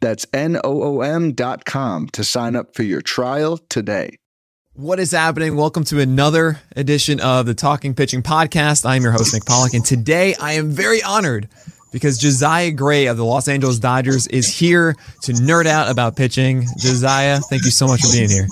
That's N O O M.com to sign up for your trial today. What is happening? Welcome to another edition of the Talking Pitching Podcast. I'm your host, Nick Pollack, and today I am very honored because Josiah Gray of the Los Angeles Dodgers is here to nerd out about pitching. Josiah, thank you so much for being here.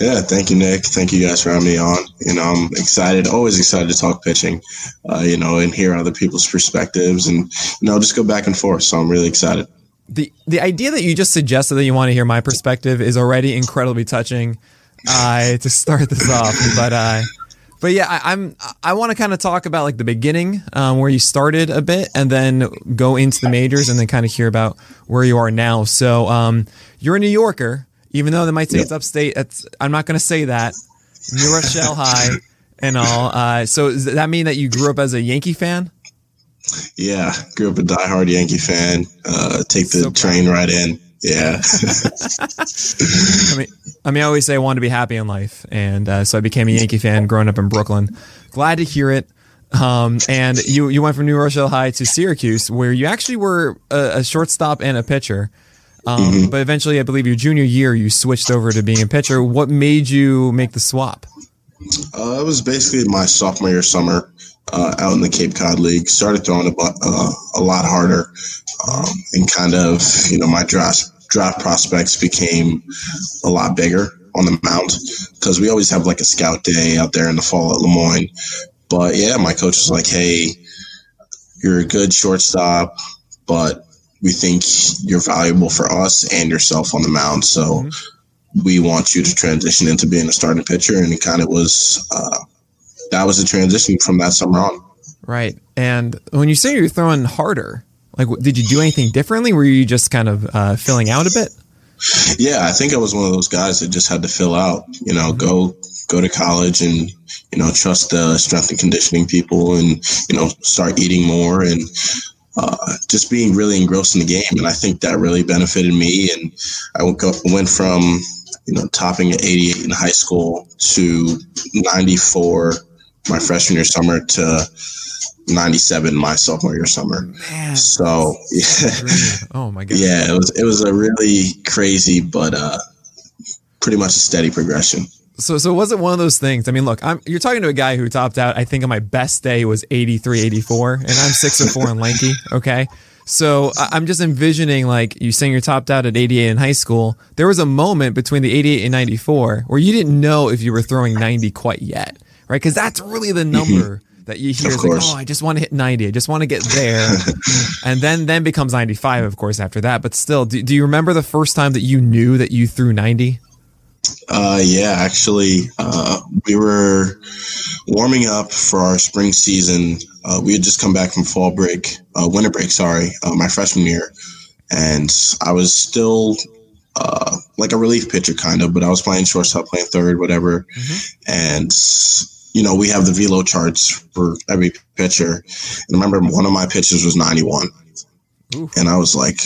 Yeah, thank you, Nick. Thank you guys for having me on. You know, I'm excited, always excited to talk pitching, uh, you know, and hear other people's perspectives and, you know, just go back and forth. So I'm really excited. The, the idea that you just suggested that you want to hear my perspective is already incredibly touching uh, to start this off. But uh, but yeah, I, I'm I want to kind of talk about like the beginning, um, where you started a bit, and then go into the majors, and then kind of hear about where you are now. So um, you're a New Yorker, even though they might say it's upstate. It's, I'm not going to say that. New Rochelle High and all. Uh, so does that mean that you grew up as a Yankee fan? Yeah, grew up a diehard Yankee fan. Uh, take the so train right in. Yeah. I mean, I mean, I always say I wanted to be happy in life, and uh, so I became a Yankee fan growing up in Brooklyn. Glad to hear it. Um, and you you went from New Rochelle High to Syracuse, where you actually were a, a shortstop and a pitcher. Um, mm-hmm. But eventually, I believe your junior year, you switched over to being a pitcher. What made you make the swap? Uh, it was basically my sophomore year summer uh, out in the Cape Cod League. Started throwing a, uh, a lot harder, um, and kind of you know my draft draft prospects became a lot bigger on the mound because we always have like a scout day out there in the fall at Le Moyne. But yeah, my coach was like, "Hey, you're a good shortstop, but we think you're valuable for us and yourself on the mound. So." Mm-hmm we want you to transition into being a starting pitcher. And it kind of was uh, that was the transition from that summer on. Right. And when you say you're throwing harder, like, did you do anything differently? Were you just kind of uh, filling out a bit? Yeah, I think I was one of those guys that just had to fill out. You know, go go to college and you know trust the strength and conditioning people, and you know start eating more and uh, just being really engrossed in the game. And I think that really benefited me. And I went from you know topping at 88 in high school to 94 my freshman year summer to 97 my sophomore year summer. Man, so yeah. Oh my god. Yeah, it was it was a really crazy but uh pretty much a steady progression. So so it was it one of those things? I mean, look, I'm you're talking to a guy who topped out I think on my best day was 83 84 and I'm 6 or 4 and lanky, okay? So I'm just envisioning like you saying you're topped out at 88 in high school. There was a moment between the 88 and 94 where you didn't know if you were throwing 90 quite yet right? Because that's really the number that you hear. Is like, oh, I just want to hit 90. I just want to get there. and then then becomes 95, of course, after that. But still, do, do you remember the first time that you knew that you threw 90? Uh, yeah, actually, uh, we were warming up for our spring season. Uh, we had just come back from fall break, uh, winter break, sorry, uh, my freshman year. And I was still uh, like a relief pitcher, kind of, but I was playing shortstop, playing third, whatever. Mm-hmm. And you know, we have the velo charts for every pitcher. And I remember one of my pitches was 91. Ooh. And I was like,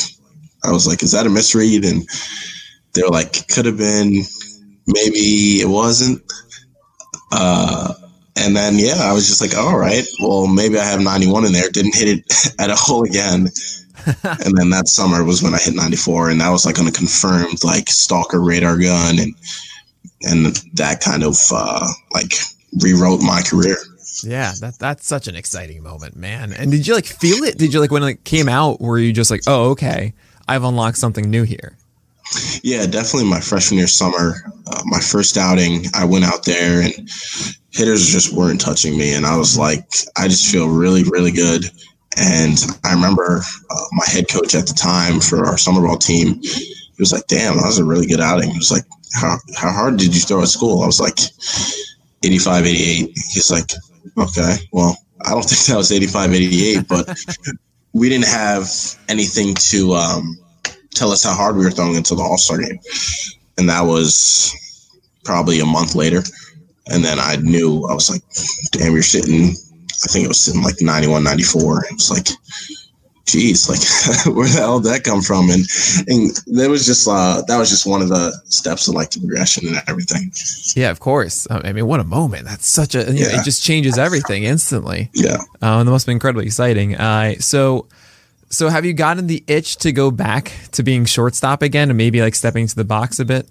I was like, is that a misread? And they were like, could have been, maybe it wasn't. Uh, and then, yeah, I was just like, all right, well, maybe I have 91 in there. Didn't hit it at a hole again. and then that summer was when I hit 94. And that was like on a confirmed, like, stalker radar gun. And, and that kind of, uh, like, rewrote my career. Yeah, that that's such an exciting moment, man. And did you like feel it? Did you like when it came out? Were you just like, oh, okay, I've unlocked something new here? Yeah, definitely. My freshman year summer, uh, my first outing, I went out there and hitters just weren't touching me, and I was like, I just feel really, really good. And I remember uh, my head coach at the time for our summer ball team. He was like, "Damn, that was a really good outing." He was like, "How how hard did you throw at school?" I was like, 85, 88. He's like, okay, well, I don't think that was 85, 88, but we didn't have anything to um, tell us how hard we were throwing into the All Star game, and that was probably a month later. And then I knew I was like, damn, you're sitting. I think it was sitting like 91, 94. It was like, geez, like where the hell did that come from? And and that was just uh that was just one of the steps of like the progression and everything. Yeah, of course. I mean, what a moment! That's such a yeah. it just changes everything instantly. Yeah, uh, and that must be incredibly exciting. Uh, so. So have you gotten the itch to go back to being shortstop again and maybe like stepping to the box a bit?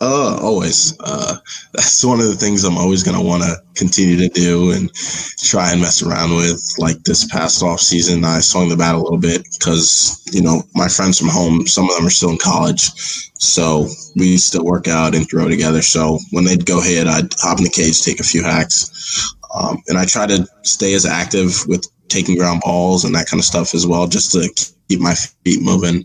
Uh, always. Uh, that's one of the things I'm always going to want to continue to do and try and mess around with. Like this past off season, I swung the bat a little bit because, you know, my friends from home, some of them are still in college. So we still work out and throw together. So when they'd go hit, I'd hop in the cage, take a few hacks. Um, and I try to stay as active with taking ground balls and that kind of stuff as well, just to keep my feet moving.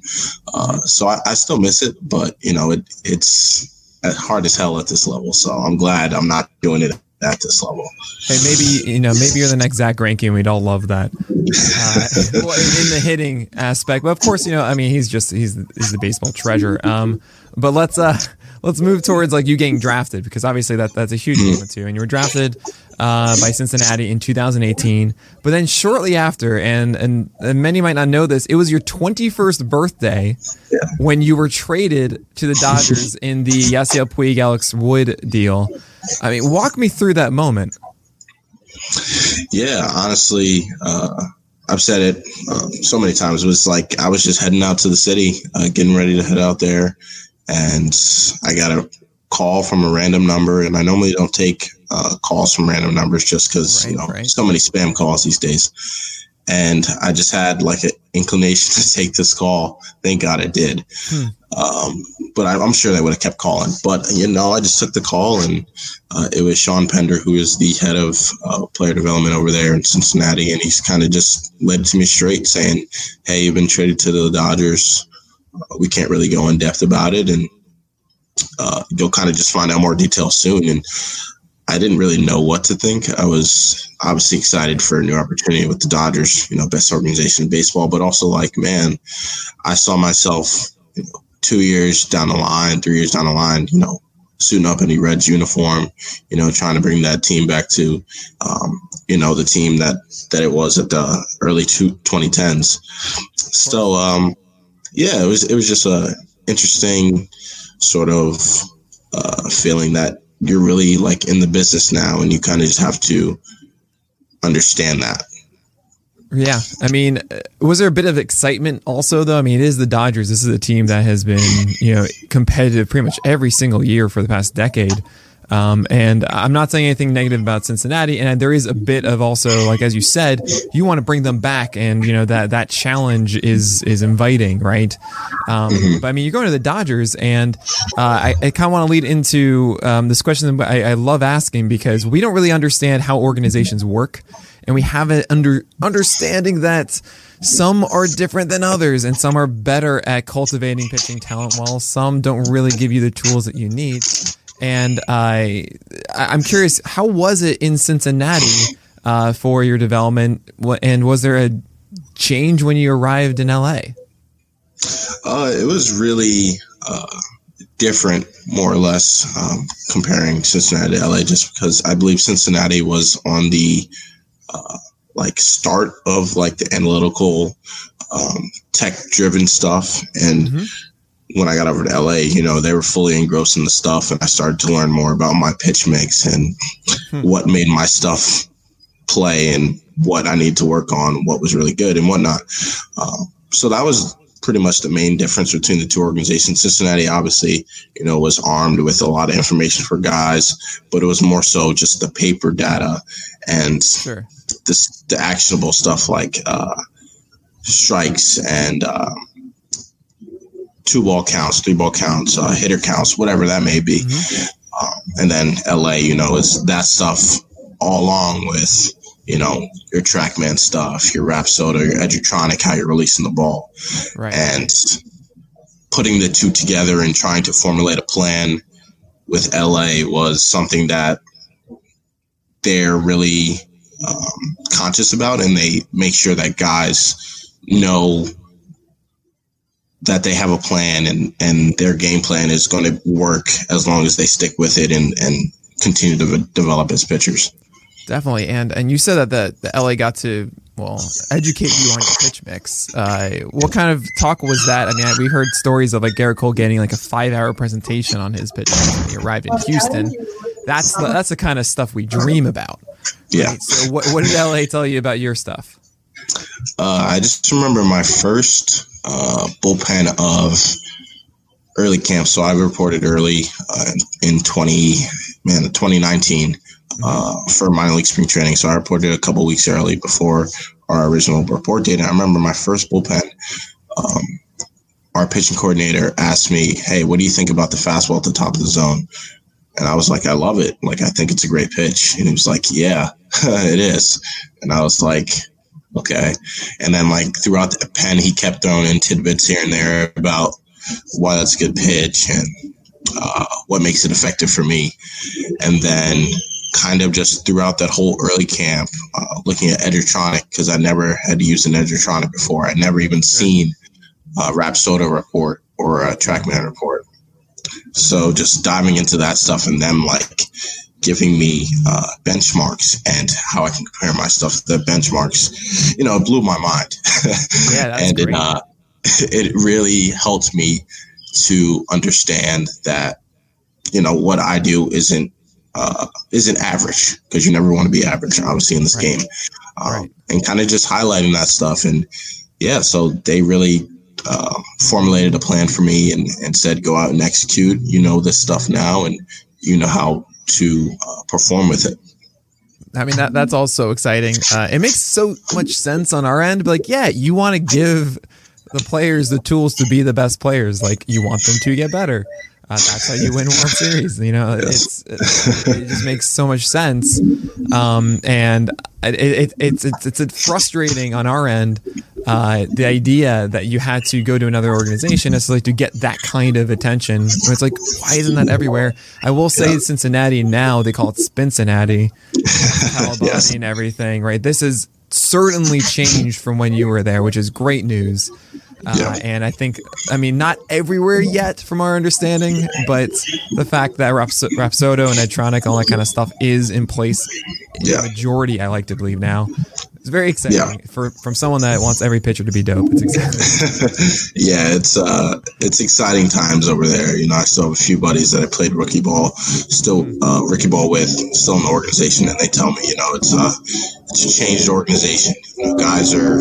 Uh, so I, I, still miss it, but you know, it, it's hard as hell at this level. So I'm glad I'm not doing it at this level. Hey, maybe you know, maybe you're the next Zack Greinke, and we'd all love that. Uh, well, in the hitting aspect, but of course, you know, I mean, he's just he's he's the baseball treasure. Um, but let's uh let's move towards like you getting drafted because obviously that that's a huge moment too. And you were drafted uh, by Cincinnati in 2018, but then shortly after, and, and and many might not know this, it was your 21st birthday yeah. when you were traded to the Dodgers in the Yasiel Puig Alex Wood deal. I mean, walk me through that moment. Yeah, honestly, uh, I've said it uh, so many times. It was like I was just heading out to the city, uh, getting ready to head out there, and I got a call from a random number. And I normally don't take uh, calls from random numbers just because right, you know right. so many spam calls these days. And I just had like an inclination to take this call. Thank God I did. Hmm. Um, but I, am sure they would have kept calling. But you know, I just took the call, and uh, it was Shawn Pender, who is the head of uh, player development over there in Cincinnati, and he's kind of just led to me straight, saying, "Hey, you've been traded to the Dodgers we can't really go in depth about it, and uh, you'll kind of just find out more details soon. And I didn't really know what to think. I was obviously excited for a new opportunity with the Dodgers, you know, best organization in baseball, but also like, man, I saw myself you know, two years down the line, three years down the line, you know, suiting up in the Reds uniform, you know, trying to bring that team back to, um, you know, the team that that it was at the early two, 2010s. So, um, yeah, it was it was just a interesting sort of uh, feeling that you're really like in the business now, and you kind of just have to understand that. Yeah, I mean, was there a bit of excitement also though? I mean, it is the Dodgers. This is a team that has been you know competitive pretty much every single year for the past decade. Um, and I'm not saying anything negative about Cincinnati. And there is a bit of also, like as you said, you want to bring them back, and you know that that challenge is is inviting, right? Um, mm-hmm. But I mean, you're going to the Dodgers, and uh, I, I kind of want to lead into um, this question that I, I love asking because we don't really understand how organizations work, and we have an under understanding that some are different than others and some are better at cultivating pitching talent while some don't really give you the tools that you need and I, I'm curious, how was it in Cincinnati uh, for your development? And was there a change when you arrived in LA? Uh, it was really uh, different, more or less, um, comparing Cincinnati to LA, just because I believe Cincinnati was on the uh, like start of like the analytical, um, tech driven stuff, and mm-hmm when I got over to LA, you know, they were fully engrossed in the stuff, and I started to learn more about my pitch mix and hmm. what made my stuff play and what I need to work on, what was really good and whatnot. Uh, so that was pretty much the main difference between the two organizations. Cincinnati, obviously, you know, was armed with a lot of information for guys, but it was more so just the paper data and sure. this the actionable stuff like uh, strikes and. Uh, two ball counts, three ball counts, uh, hitter counts, whatever that may be. Mm-hmm. Um, and then LA, you know, is that stuff all along with, you know, your TrackMan stuff, your Rapsodo, your Edgertronic, how you're releasing the ball. Right. And putting the two together and trying to formulate a plan with LA was something that they're really um, conscious about and they make sure that guys know that they have a plan and and their game plan is going to work as long as they stick with it and and continue to develop as pitchers. Definitely, and and you said that the, the LA got to well educate you on your pitch mix. Uh, what kind of talk was that? I mean, we heard stories of like Gerrit Cole getting like a five hour presentation on his pitch mix when he arrived in Houston. That's the, that's the kind of stuff we dream about. Yeah. Right? So what what did LA tell you about your stuff? Uh, I just remember my first uh, bullpen of early camp. So I reported early uh, in 20 man 2019 uh, for minor league spring training. So I reported a couple weeks early before our original report date. And I remember my first bullpen. Um, our pitching coordinator asked me, "Hey, what do you think about the fastball at the top of the zone?" And I was like, "I love it. Like, I think it's a great pitch." And he was like, "Yeah, it is." And I was like, "Okay." And then, like throughout the pen, he kept throwing in tidbits here and there about why that's a good pitch and uh, what makes it effective for me. And then kind of just throughout that whole early camp, uh, looking at Edgertronic because I never had used an Edgertronic before. I'd never even seen a Rapsodo report or a TrackMan report. So just diving into that stuff and them like giving me uh, benchmarks and how I can compare my stuff to the benchmarks, you know, it blew my mind. Yeah, that's and great. it uh, it really helped me to understand that you know what I do isn't uh, isn't average because you never want to be average, obviously, in this Right. game. Um, Right. And kind of just highlighting that stuff. And yeah, so they really uh, formulated a plan for me and, and said, go out and execute. You know this stuff now, and you know how to uh, perform with it. I mean that that's also exciting. Uh, it makes so much sense on our end. Like, yeah, you want to give the players the tools to be the best players. Like, you want them to get better. Uh, that's how you win World Series. You know, it's it, it just makes so much sense. Um, and it, it, it's it's it's frustrating on our end. Uh, the idea that you had to go to another organization necessarily to get that kind of attention. It's like, why isn't that everywhere? I will say Cincinnati now they call it Spincinnati. Yes. and everything, right? This has certainly changed from when you were there, which is great news. Uh, Yeah. And I think, I mean, not everywhere yet, from our understanding, but the fact that Raps- Rapsodo and Edgertronic, all that kind of stuff, is in place. in Yeah. The majority, I like to believe now. It's very exciting Yeah. for from someone that wants every pitcher to be dope. It's exactly yeah, it's uh, it's exciting times over there. You know, I still have a few buddies that I played rookie ball, still uh, rookie ball with, still in the organization, and they tell me, you know, it's uh, it's a changed organization. You know, guys are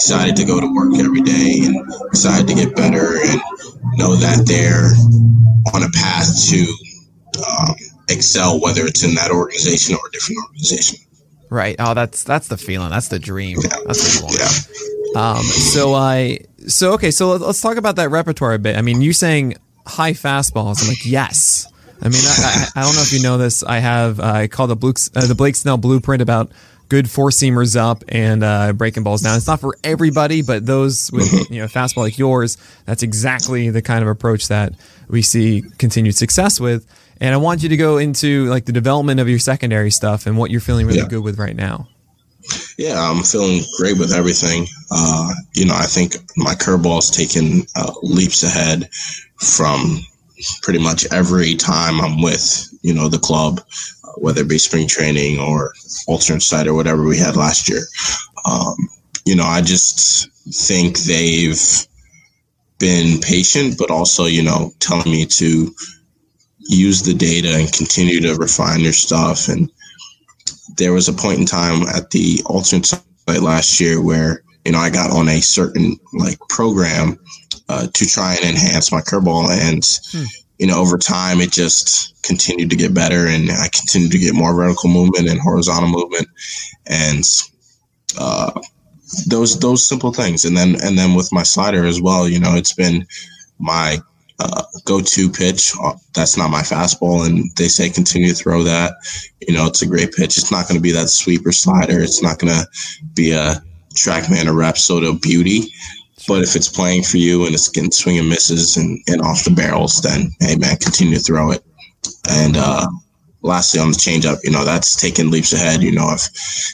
excited to go to work every day and excited to get better and know that they're on a path to um, excel, whether it's in that organization or a different organization. right. Oh, that's that's the feeling. That's the dream. That's what you want. Yeah. Um, so I, so okay, so let- let's talk about that repertoire a bit. I mean, you saying high fastballs. I'm like, yes. I mean, I, I, I don't know if you know this. I have uh, I call the Blue, uh, the Blake Snell blueprint about good four seamers up and uh, breaking balls down. It's not for everybody, but those with you know fastball like yours, that's exactly the kind of approach that we see continued success with. And I want you to go into like the development of your secondary stuff and what you're feeling really Yeah. good with right now. Yeah, I'm feeling great with everything. Uh, you know, I think my curveball's taken uh, leaps ahead from pretty much every time I'm with, you know, the club, uh, whether it be spring training or alternate site or whatever we had last year. Um, you know, I just think they've been patient, but also, you know, telling me to use the data and continue to refine your stuff. And there was a point in time at the alternate site last year where you know I got on a certain like program uh, to try and enhance my curveball, and you know over time it just continued to get better, and I continued to get more vertical movement and horizontal movement, and uh, those those simple things, and then and then with my slider as well, you know it's been my uh, go-to pitch. Uh, That's not my fastball, and they say continue to throw that. You know, it's a great pitch. It's not going to be that sweeper slider. It's not going to be a TrackMan or Rapsodo beauty. But if it's playing for you and it's getting swing and misses and, and off the barrels, then hey man, continue to throw it. And uh, lastly, on the changeup, you know that's taking leaps ahead. You know, I've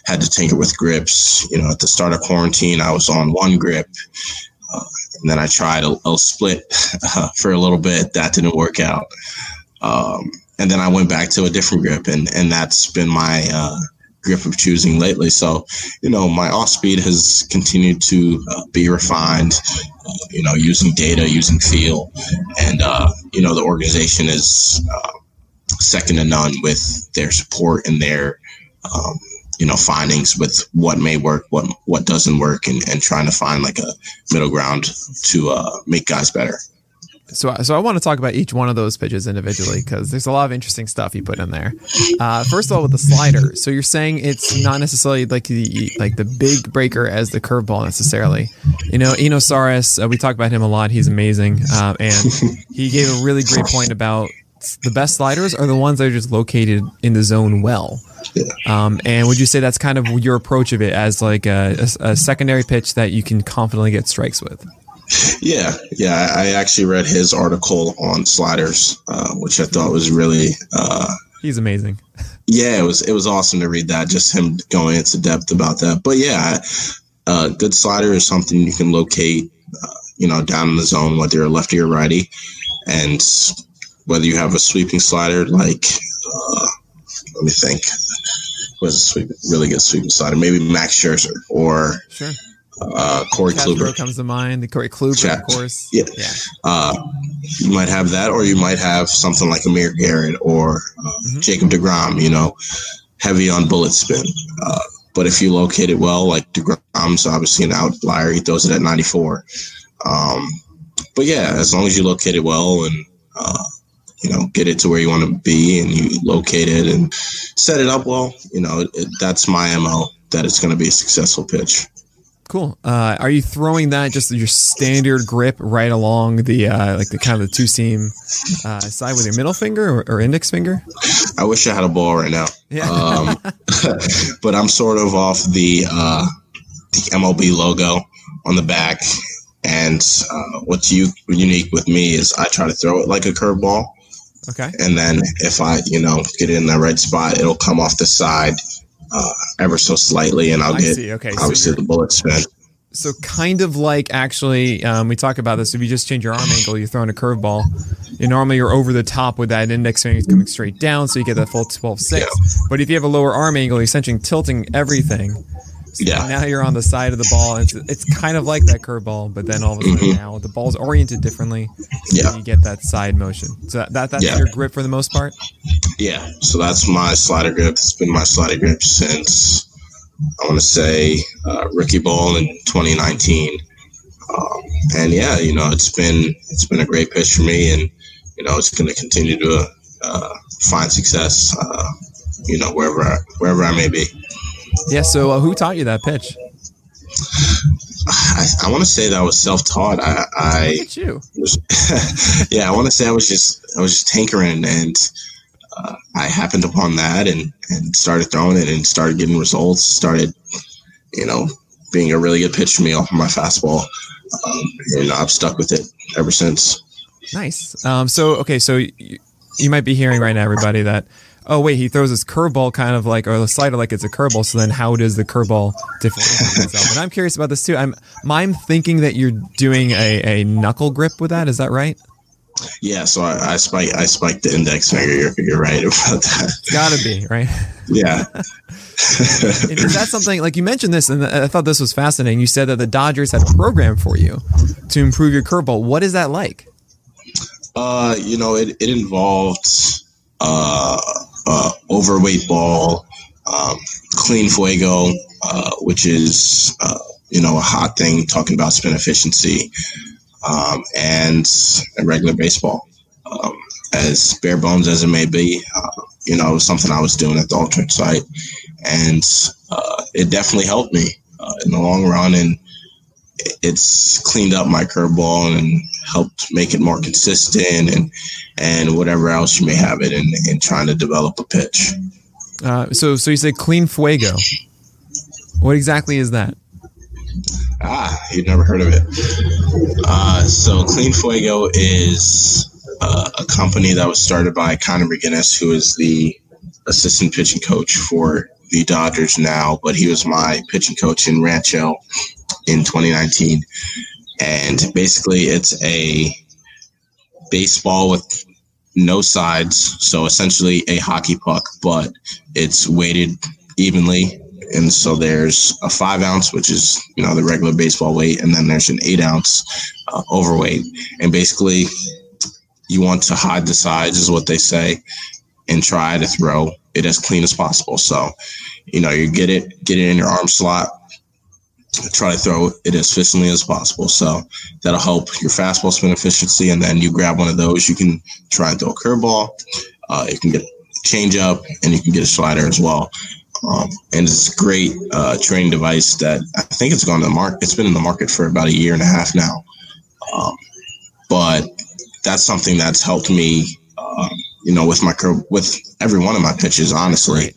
had to tinker with grips. You know, at the start of quarantine, I was on one grip. Uh, and then I tried a, a split uh, for a little bit. That didn't work out. Um, and then I went back to a different grip, and and that's been my uh, grip of choosing lately. So, you know, my off speed has continued to uh, be refined. Uh, you know, using data, using feel, and uh, you know, the organization is uh, second to none with their support and their um, you know findings with what may work what what doesn't work and, and trying to find like a middle ground to uh, make guys better so, so I want to talk about each one of those pitches individually because there's a lot of interesting stuff you put in there. Uh, first of all, with the slider, so you're saying it's not necessarily like the like the big breaker as the curveball necessarily. You know, Eno Sarris, uh, we talk about him a lot. He's amazing, uh, and he gave a really great point about the best sliders are the ones that are just located in the zone well. Um, and would you say that's kind of your approach of it as like a, a, a secondary pitch that you can confidently get strikes with? Yeah, yeah. I actually read his article on sliders, uh, which I thought was really. Uh, He's amazing. Yeah, it was it was awesome to read that. Just him going into depth about that. But yeah, uh, good slider is something you can locate, uh, you know, down in the zone, whether you're lefty or righty, and whether you have a sweeping slider like. Uh, let me think. Was a sweep, really good sweeping slider? Maybe Max Scherzer or sure uh, Corey Chad Kluber comes to mind. The Corey Kluber, Chad. of course. Yeah. yeah. Uh, you might have that, or you might have something like Amir Garrett or uh, Mhm. Jacob Degrom. You know, heavy on bullet spin. Uh, but if you locate it well, like Degrom's obviously an outlier. He throws it at 94. Um, but yeah, as long as you locate it well and uh, you know get it to where you want to be, and you locate it and set it up well, you know, it, that's my mo. That it's going to be a successful pitch. Cool. Uh, are you throwing that just your standard grip right along the uh, like the kind of the two seam uh, side with your middle finger or, or index finger? I wish I had a ball right now. Yeah. Um, but I'm sort of off the uh, the MLB logo on the back. And uh, what's u- unique with me is I try to throw it like a curveball, Okay. and then if I, you know, get it in the right spot, it'll come off the side uh, ever so slightly, and I'll I get see. Okay. So, obviously you're- the bullet spin. so kind of like actually, um, we talk about this. If you just change your arm angle, you're throwing a curveball. You normally you're over the top with that index finger coming straight down, so you get that full 12-6. Yeah. But if you have a lower arm angle, you're essentially tilting everything. So Yeah. Now you're on the side of the ball. And it's, it's kind of like that curveball, but then all of a sudden Mhm. now the ball's oriented differently. Yeah. You get that side motion. So that, that that's Yeah. your grip for the most part. Yeah, so that's my slider grip. It's been my slider grip since I want to say uh, rookie ball in 2019. Um, and yeah, you know, it's been it's been a great pitch for me, and you know, it's going to continue to uh, find success. Uh, you know, wherever I, wherever I may be. Yeah. So uh, who taught you that pitch? I, I want to say that I was self-taught. I, I Look at you. was, yeah, I want to say I was just I was just tinkering, and uh, I happened upon that and and started throwing it and started getting results. Started, you know, being a really good pitch for me off of my fastball. Um, and I've stuck with it ever since. Nice. Um, so okay, so you, you might be hearing right now, everybody, that oh wait, he throws his curveball kind of like or the slider like it's a curveball. So then, how does the curveball differentiate itself? And I'm curious about this too. I'm I'm thinking that you're doing a, a knuckle grip with that. Is that right? Yeah, so I, I spike I spiked the index finger. You're, you're right about that. It's gotta be right. Yeah, is that something like you mentioned this, and I thought this was fascinating. You said that the Dodgers had a program for you to improve your curveball. What is that like? Uh, you know, it, it involved uh, uh, overweight ball, um, clean fuego, uh, which is, uh, you know, a hot thing talking about spin efficiency, um, and regular baseball. Um, as bare bones as it may be, uh, you know, something I was doing at the alternate site, and uh, it definitely helped me uh, in the long run. And it's cleaned up my curveball and helped make it more consistent and and whatever else you may have it in, in trying to develop a pitch. Uh, so so you say clean fuego. What exactly is that? Ah, you've never heard of it. Uh, so Clean Fuego is uh, a company that was started by Connor McGuiness, who is the assistant pitching coach for the Dodgers now, but he was my pitching coach in Rancho in 2019. and basically it's a baseball with no sides, so essentially a hockey puck, but it's weighted evenly. And so there's a five ounce, which is you know the regular baseball weight, and then there's an eight ounce uh, overweight. And basically, you want to hide the sides, is what they say, and try to throw it as clean as possible. So, you know, you get it, get it in your arm slot, try to throw it as efficiently as possible. So that'll help your fastball spin efficiency. And then you grab one of those, you can try and throw a curveball. Uh, you can get a change up and you can get a slider as well. Um, and it's a great uh, training device that I think it's gone to the market. It's been in the market for about a year and a half now. Um, but that's something that's helped me, um, you know, with my with every one of my pitches, honestly,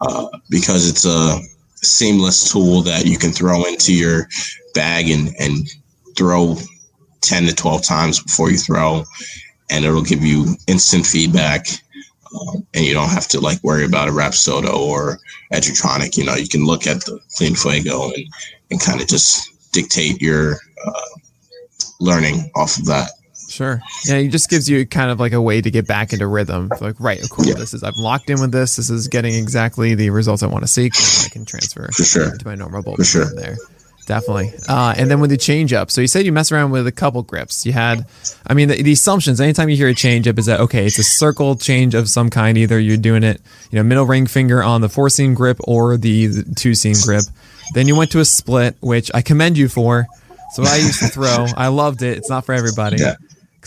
uh, because it's a seamless tool that you can throw into your bag and, and throw 10 to 12 times before you throw and it'll give you instant feedback um, and you don't have to like worry about a Rapsodo or Edgertronic. You know, you can look at the Clean Fuego and, and kind of just dictate your uh, learning off of that. Sure. Yeah, it just gives you kind of like a way to get back into rhythm. Like, right, cool. Yeah. This is I'm locked in with this. This is getting exactly the results I want to seek. I can transfer For sure. to my normal For sure. there. Definitely. Uh, and then with the change up, so you said you mess around with a couple grips. You had, I mean, the, the assumptions. Anytime you hear a change up, is that okay? It's a circle change of some kind. Either you're doing it, you know, middle ring finger on the four seam grip or the, the two seam grip. Then you went to a split, which I commend you for. So I used to throw. I loved it. It's not for everybody. Yeah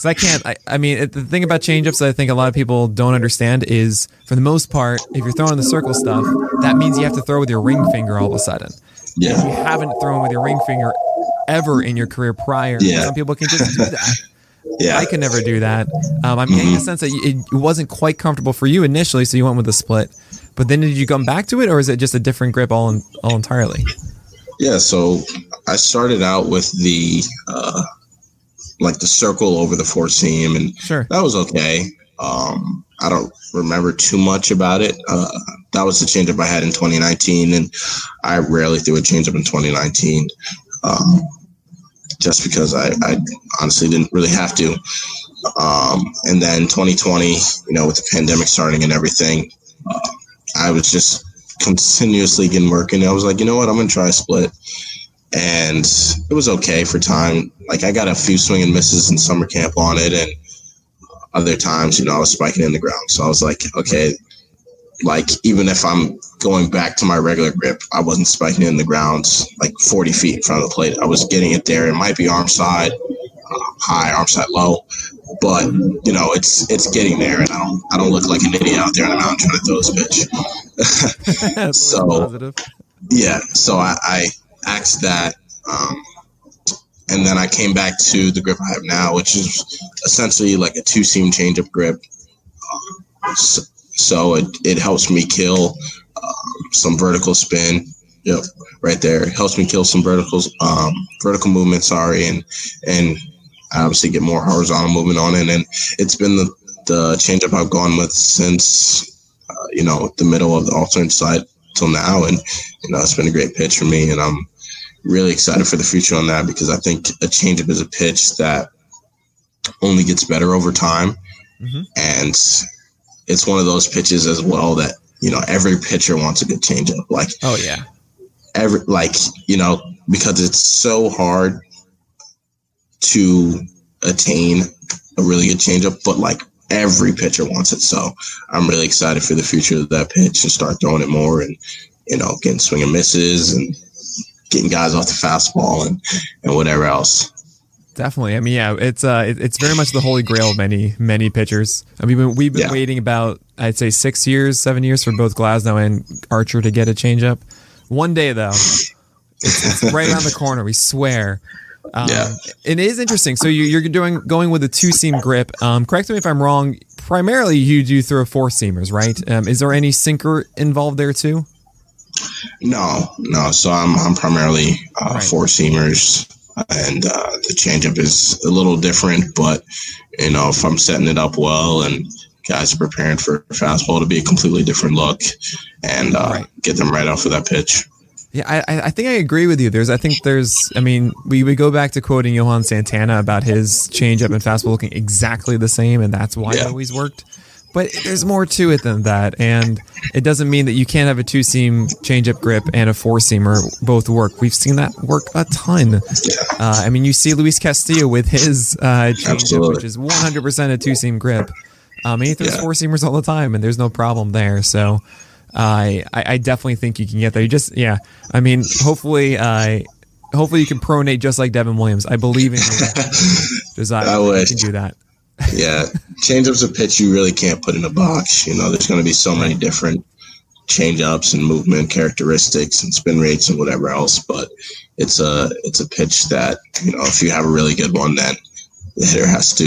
because I can't. I, I mean, it, the thing about changeups that I think a lot of people don't understand is, for the most part, if you're throwing the circle stuff, that means you have to throw with your ring finger all of a sudden. Yeah. If you haven't thrown with your ring finger ever in your career prior. Yeah. Some people can just do that. Yeah. I can never do that. Um, I'm getting a sense that it wasn't quite comfortable for you initially, so you went with the split. But then did you come back to it, or is it just a different grip all in, all entirely? Yeah. So I started out with the. Uh, like the circle over the four seam, and Sure. that was okay. Um, I don't remember too much about it. Uh, that was the changeup I had in 2019, and I rarely threw a changeup in 2019, um, just because I, I honestly didn't really have to. Um, and then 2020, you know, with the pandemic starting and everything, uh, I was just continuously getting working. I was like, you know what, I'm gonna try a split and it was okay for time. Like I got a few swing and misses in summer camp on it, and other times, you know, I was spiking in the ground. So I was like, okay, like even if I'm going back to my regular grip, I wasn't spiking in the ground like 40 feet in front of the plate. I was getting it there. It might be arm side uh, high, arm side low, but you know, it's it's getting there, and I don't I don't look like an idiot out there on the mountain trying to throw this pitch. so Positive. yeah, so I, I axed that. Um, and then I came back to the grip I have now, which is essentially like a two seam change up grip. Um, so, so it, it helps me kill um, some vertical spin. Yep, right there. Helps me kill some verticals, um, vertical movement. Sorry, and and obviously get more horizontal movement on it. And it's been the the change up I've gone with since uh, you know the middle of the alternate side till now, and you know it's been a great pitch for me, and I'm really excited for the future on that because I think a changeup is a pitch that only gets better over time, Mhm. and it's one of those pitches as well that you know every pitcher wants a good changeup. Like Oh yeah. every like you know because it's so hard to attain a really good changeup, but like every pitcher wants it. So I'm really excited for the future of that pitch and start throwing it more and you know getting swing and misses and getting guys off the fastball and and whatever else. Definitely. I mean, yeah, it's uh, it, it's very much the holy grail of many many pitchers. I mean, we've been, Yeah. waiting about I'd say six years, seven years for both Glasnow and Archer to get a changeup. One day though, it's, it's right around the corner. We swear. Um, Yeah. It is interesting. So you, you're doing going with a two seam grip. Um, correct me if I'm wrong. Primarily, you do throw four seamers, right? Um, is there any sinker involved there too? No, no. So I'm I'm primarily uh, Right. four seamers, and uh, the changeup is a little different. But you know, if I'm setting it up well and guys are preparing for fastball to be a completely different look, and uh, Right. get them right off of that pitch. Yeah, I, I think I agree with you. There's, I think there's, I mean, we would go back to quoting Johan Santana about his changeup and fastball looking exactly the same, and that's why yeah. it always worked. But there's more to it than that, and it doesn't mean that you can't have a two seam changeup grip and a four seamer both work. We've seen that work a ton. Uh, I mean, you see Luis Castillo with his uh, changeup, which is 100% a two seam grip. Um, and he throws yeah. four seamers all the time, and there's no problem there. So I, I definitely think you can get there. You just yeah. I mean, hopefully, uh, hopefully you can pronate just like Devin Williams. I believe in you. Desire. I wish you can do that. Yeah, changeup's a pitch you really can't put in a box. You know, there's going to be so many different changeups and movement characteristics and spin rates and whatever else. But it's a it's a pitch that you know if you have a really good one, then the hitter has to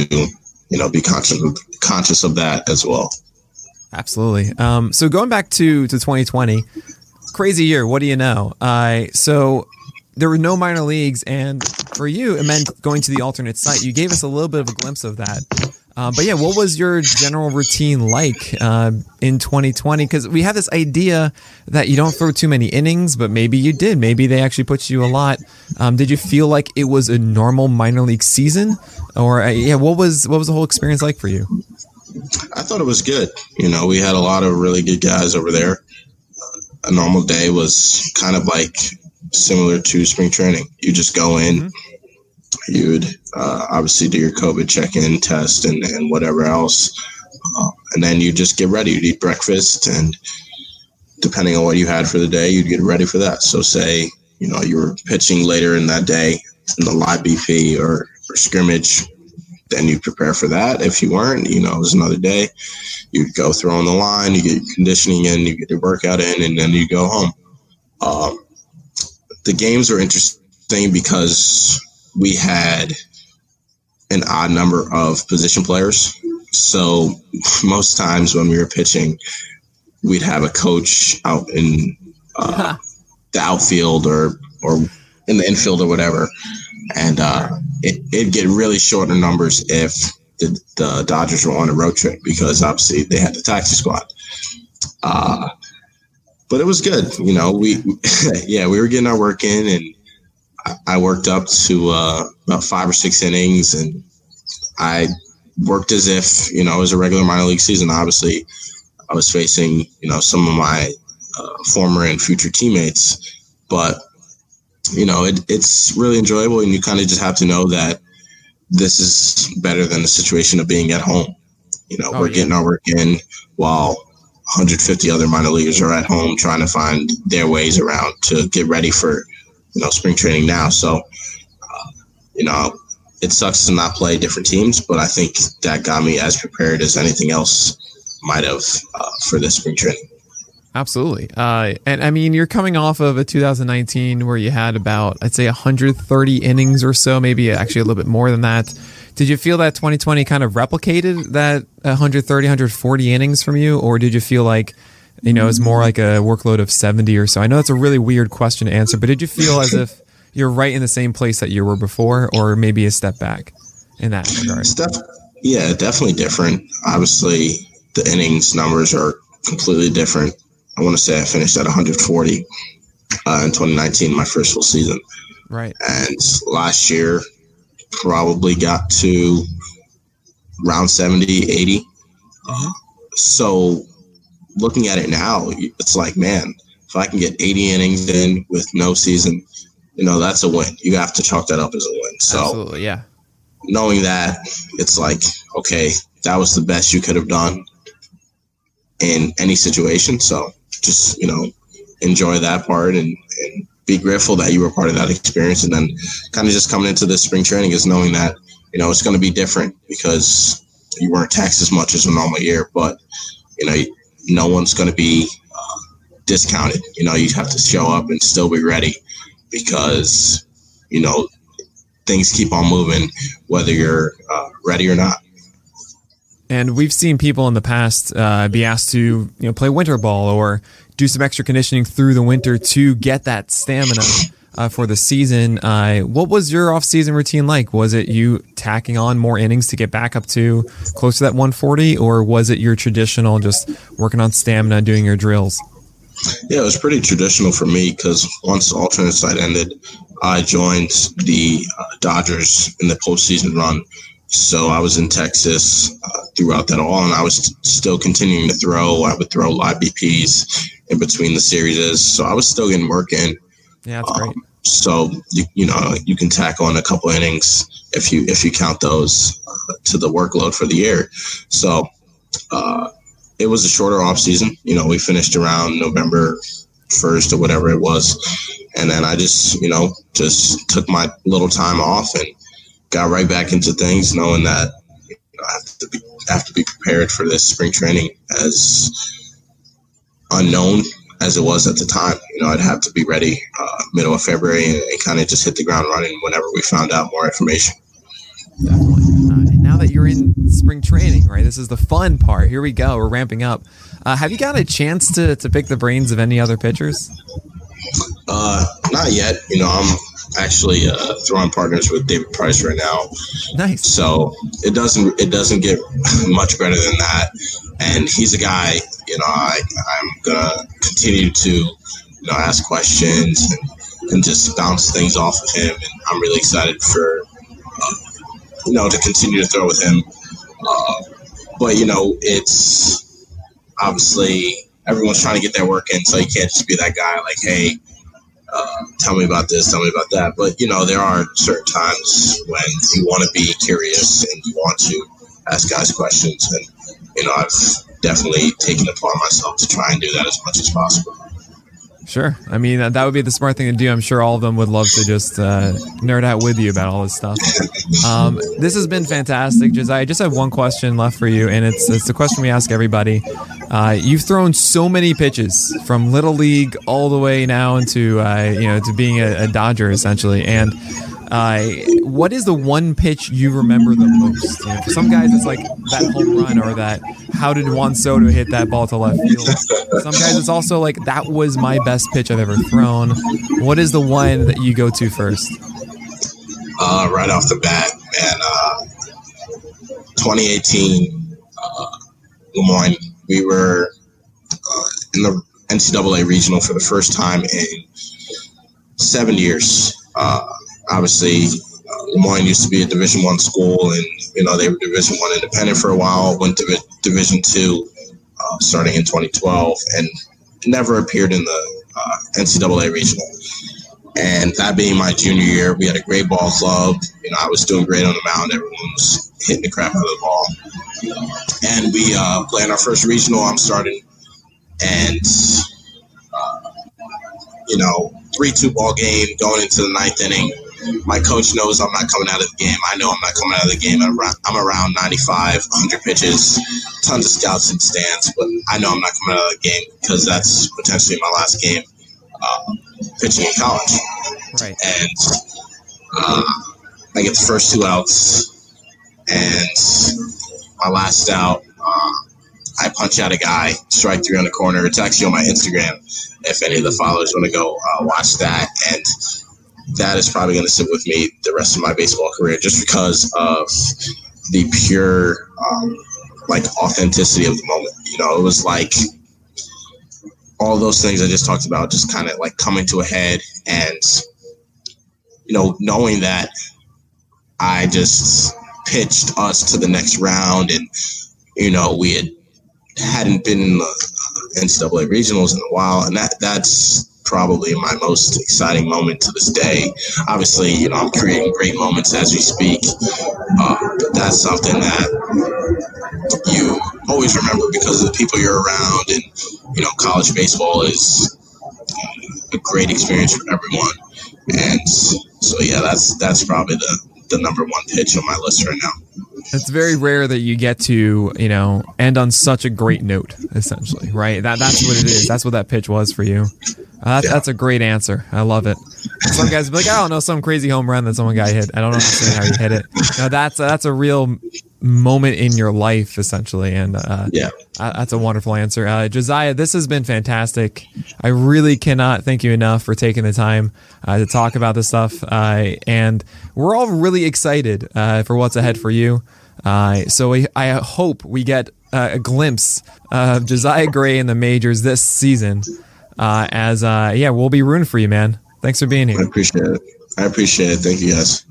you know be conscious of, conscious of that as well. Absolutely. Um, so going back to to 2020, crazy year. What do you know? Uh, so there were no minor leagues, and for you, it meant going to the alternate site. You gave us a little bit of a glimpse of that. Uh, but yeah, what was your general routine like uh, in 2020? Because we have this idea that you don't throw too many innings, but maybe you did. Maybe they actually put you a lot. Um, did you feel like it was a normal minor league season, or uh, yeah, what was what was the whole experience like for you? I thought it was good. You know, we had a lot of really good guys over there. A normal day was kind of like similar to spring training. You just go in, mm-hmm. you'd uh, obviously do your COVID check in test and, and whatever else. Uh, and then you just get ready. You'd eat breakfast, and depending on what you had for the day, you'd get ready for that. So, say, you know, you were pitching later in that day in the live BP or, or scrimmage then you prepare for that. If you weren't, you know, it was another day. You'd go throw on the line, you get your conditioning in, you get your workout in, and then you go home. Um, the games were interesting because we had an odd number of position players. So most times when we were pitching, we'd have a coach out in uh, the outfield or or in the infield or whatever, and uh, it, it'd get really short in numbers if the, the, Dodgers were on a road trip because obviously they had the taxi squad. Uh, but it was good, you know. We yeah, we were getting our work in, and I, I worked up to uh, about five or six innings, and I worked as if you know it was a regular minor league season. Obviously, I was facing you know some of my uh, former and future teammates, but you know, it, it's really enjoyable, and you kind of just have to know that this is better than the situation of being at home. You know, oh, we're yeah. getting our work in while 150 other minor leaguers are at home trying to find their ways around to get ready for, you know, spring training now. So, uh, you know, it sucks to not play different teams, but I think that got me as prepared as anything else might have uh, for this spring training. Absolutely. Uh, and I mean, you're coming off of a 2019 where you had about, I'd say, 130 innings or so, maybe actually a little bit more than that. Did you feel that 2020 kind of replicated that 130, 140 innings from you? Or did you feel like, you know, it was more like a workload of 70 or so? I know that's a really weird question to answer, but did you feel as if you're right in the same place that you were before, or maybe a step back in that regard? Def- yeah, definitely different. Obviously, the innings numbers are completely different I want to say I finished at 140 uh, in 2019, my first full season. Right. And last year, probably got to around 70, 80. Uh-huh. So looking at it now, it's like, man, if I can get 80 innings in with no season, you know, that's a win. You have to chalk that up as a win. So, Absolutely, yeah. Knowing that, it's like, okay, that was the best you could have done in any situation. So just you know enjoy that part and, and be grateful that you were part of that experience. And then kind of just coming into this spring training is knowing that you know it's going to be different because you weren't taxed as much as a normal year but you know no one's going to be uh, discounted. You know you have to show up and still be ready because you know things keep on moving whether you're uh, ready or not and we've seen people in the past uh, be asked to you know play winter ball or do some extra conditioning through the winter to get that stamina uh, for the season. Uh, what was your off-season routine like? Was it you tacking on more innings to get back up to close to that 140, or was it your traditional just working on stamina, doing your drills? Yeah, it was pretty traditional for me because once the alternate site ended, I joined the uh, Dodgers in the postseason run. So I was in Texas uh, throughout that all, and I was t- still continuing to throw. I would throw live BPs in between the series, so I was still getting work in. Yeah, that's great. Um, so you you know you can tack on a couple innings if you if you count those uh, to the workload for the year. So uh, it was a shorter off season. You know, we finished around November first or whatever it was, and then I just you know just took my little time off and got right back into things, knowing that you know, I have to be have to be prepared for this spring training as unknown as it was at the time. You know, I'd have to be ready uh, middle of February and, and kind of just hit the ground running whenever we found out more information. Definitely. Uh, and now that you're in spring training, right? This is the fun part. Here we go. We're ramping up. Uh, have you got a chance to, to pick the brains of any other pitchers? Uh, not yet. You know, I'm actually uh, throwing partners with David Price right now. Nice. So it doesn't it doesn't get much better than that. And he's a guy. You know, I I'm gonna continue to you know ask questions and, and just bounce things off of him. And I'm really excited for uh, you know to continue to throw with him. Uh, but you know, it's obviously everyone's trying to get their work in, so you can't just be that guy like, hey tell me about this, tell me about that. But you know, there are certain times when you want to be curious and you want to ask guys questions, and you know, I've definitely taken upon myself to try and do that as much as possible. Sure. I mean, that would be the smart thing to do. I'm sure all of them would love to just uh, nerd out with you about all this stuff. Um, this has been fantastic, Josiah. I just have one question left for you, and it's, it's the question we ask everybody. Uh, you've thrown so many pitches from little league all the way now into uh, you know to being a, a Dodger essentially, and uh, what is the one pitch you remember the most? You know, for some guys, it's like that home run or that how did Juan Soto hit that ball to left field. Some guys, it's also like that was my best pitch I've ever thrown. What is the one that you go to first? Uh, right off the bat, man, uh, 2018, uh, Le Moyne, we were uh, in the NCAA regional for the first time in seven years. Uh, obviously uh, Le Moyne used to be a Division One school, and you know they were Division One independent for a while. Went to Division Two, uh, starting in 2012, and never appeared in the uh, NCAA regional. And that being my junior year, we had a great ball club. You know, I was doing great on the mound. Everyone was hitting the crap out of the ball. And we uh, playing our first regional. I'm starting, and uh, you know, three-two ball game going into the ninth inning my coach knows I'm not coming out of the game. I know I'm not coming out of the game. I'm around, I'm around 95, 100 pitches, tons of scouts in stands, but I know I'm not coming out of the game because that's potentially my last game uh, pitching in college. Right. And uh, I get the first two outs, and my last out, uh, I punch out a guy, strike three on the corner. It's actually on my Instagram. If any of the followers want to go uh, watch that, and that is probably going to sit with me the rest of my baseball career just because of the pure um, like authenticity of the moment you know? It was like all those things i just talked about just kind of like coming to a head and you know knowing that i just pitched us to the next round and you know we had hadn't been in the ncaa regionals in a while and that that's probably my most exciting moment to this day. Obviously, you know, I'm creating great moments as we speak. Uh, that's something that you always remember because of the people you're around, and you know, college baseball is a great experience for everyone. And so, yeah, that's that's probably the the number one pitch on my list right now. It's very rare that you get to, you know, end on such a great note, essentially, right? That that's what it is. That's what that pitch was for you. Uh, that, yeah. That's a great answer. I love it. Some guys be like, I don't know, some crazy home run that someone got hit. I don't understand how you hit it. No, that's that's a real moment in your life, essentially, and uh, yeah, uh, that's a wonderful answer. Uh, Josiah, this has been fantastic. I really cannot thank you enough for taking the time uh, to talk about this stuff, uh, and we're all really excited for what's ahead for you. so we, I hope we get a glimpse of Josiah Gray in the majors this season. Uh, as uh, yeah, we'll be rooting for you, man. Thanks for being here. I appreciate it. I appreciate it. Thank you, guys.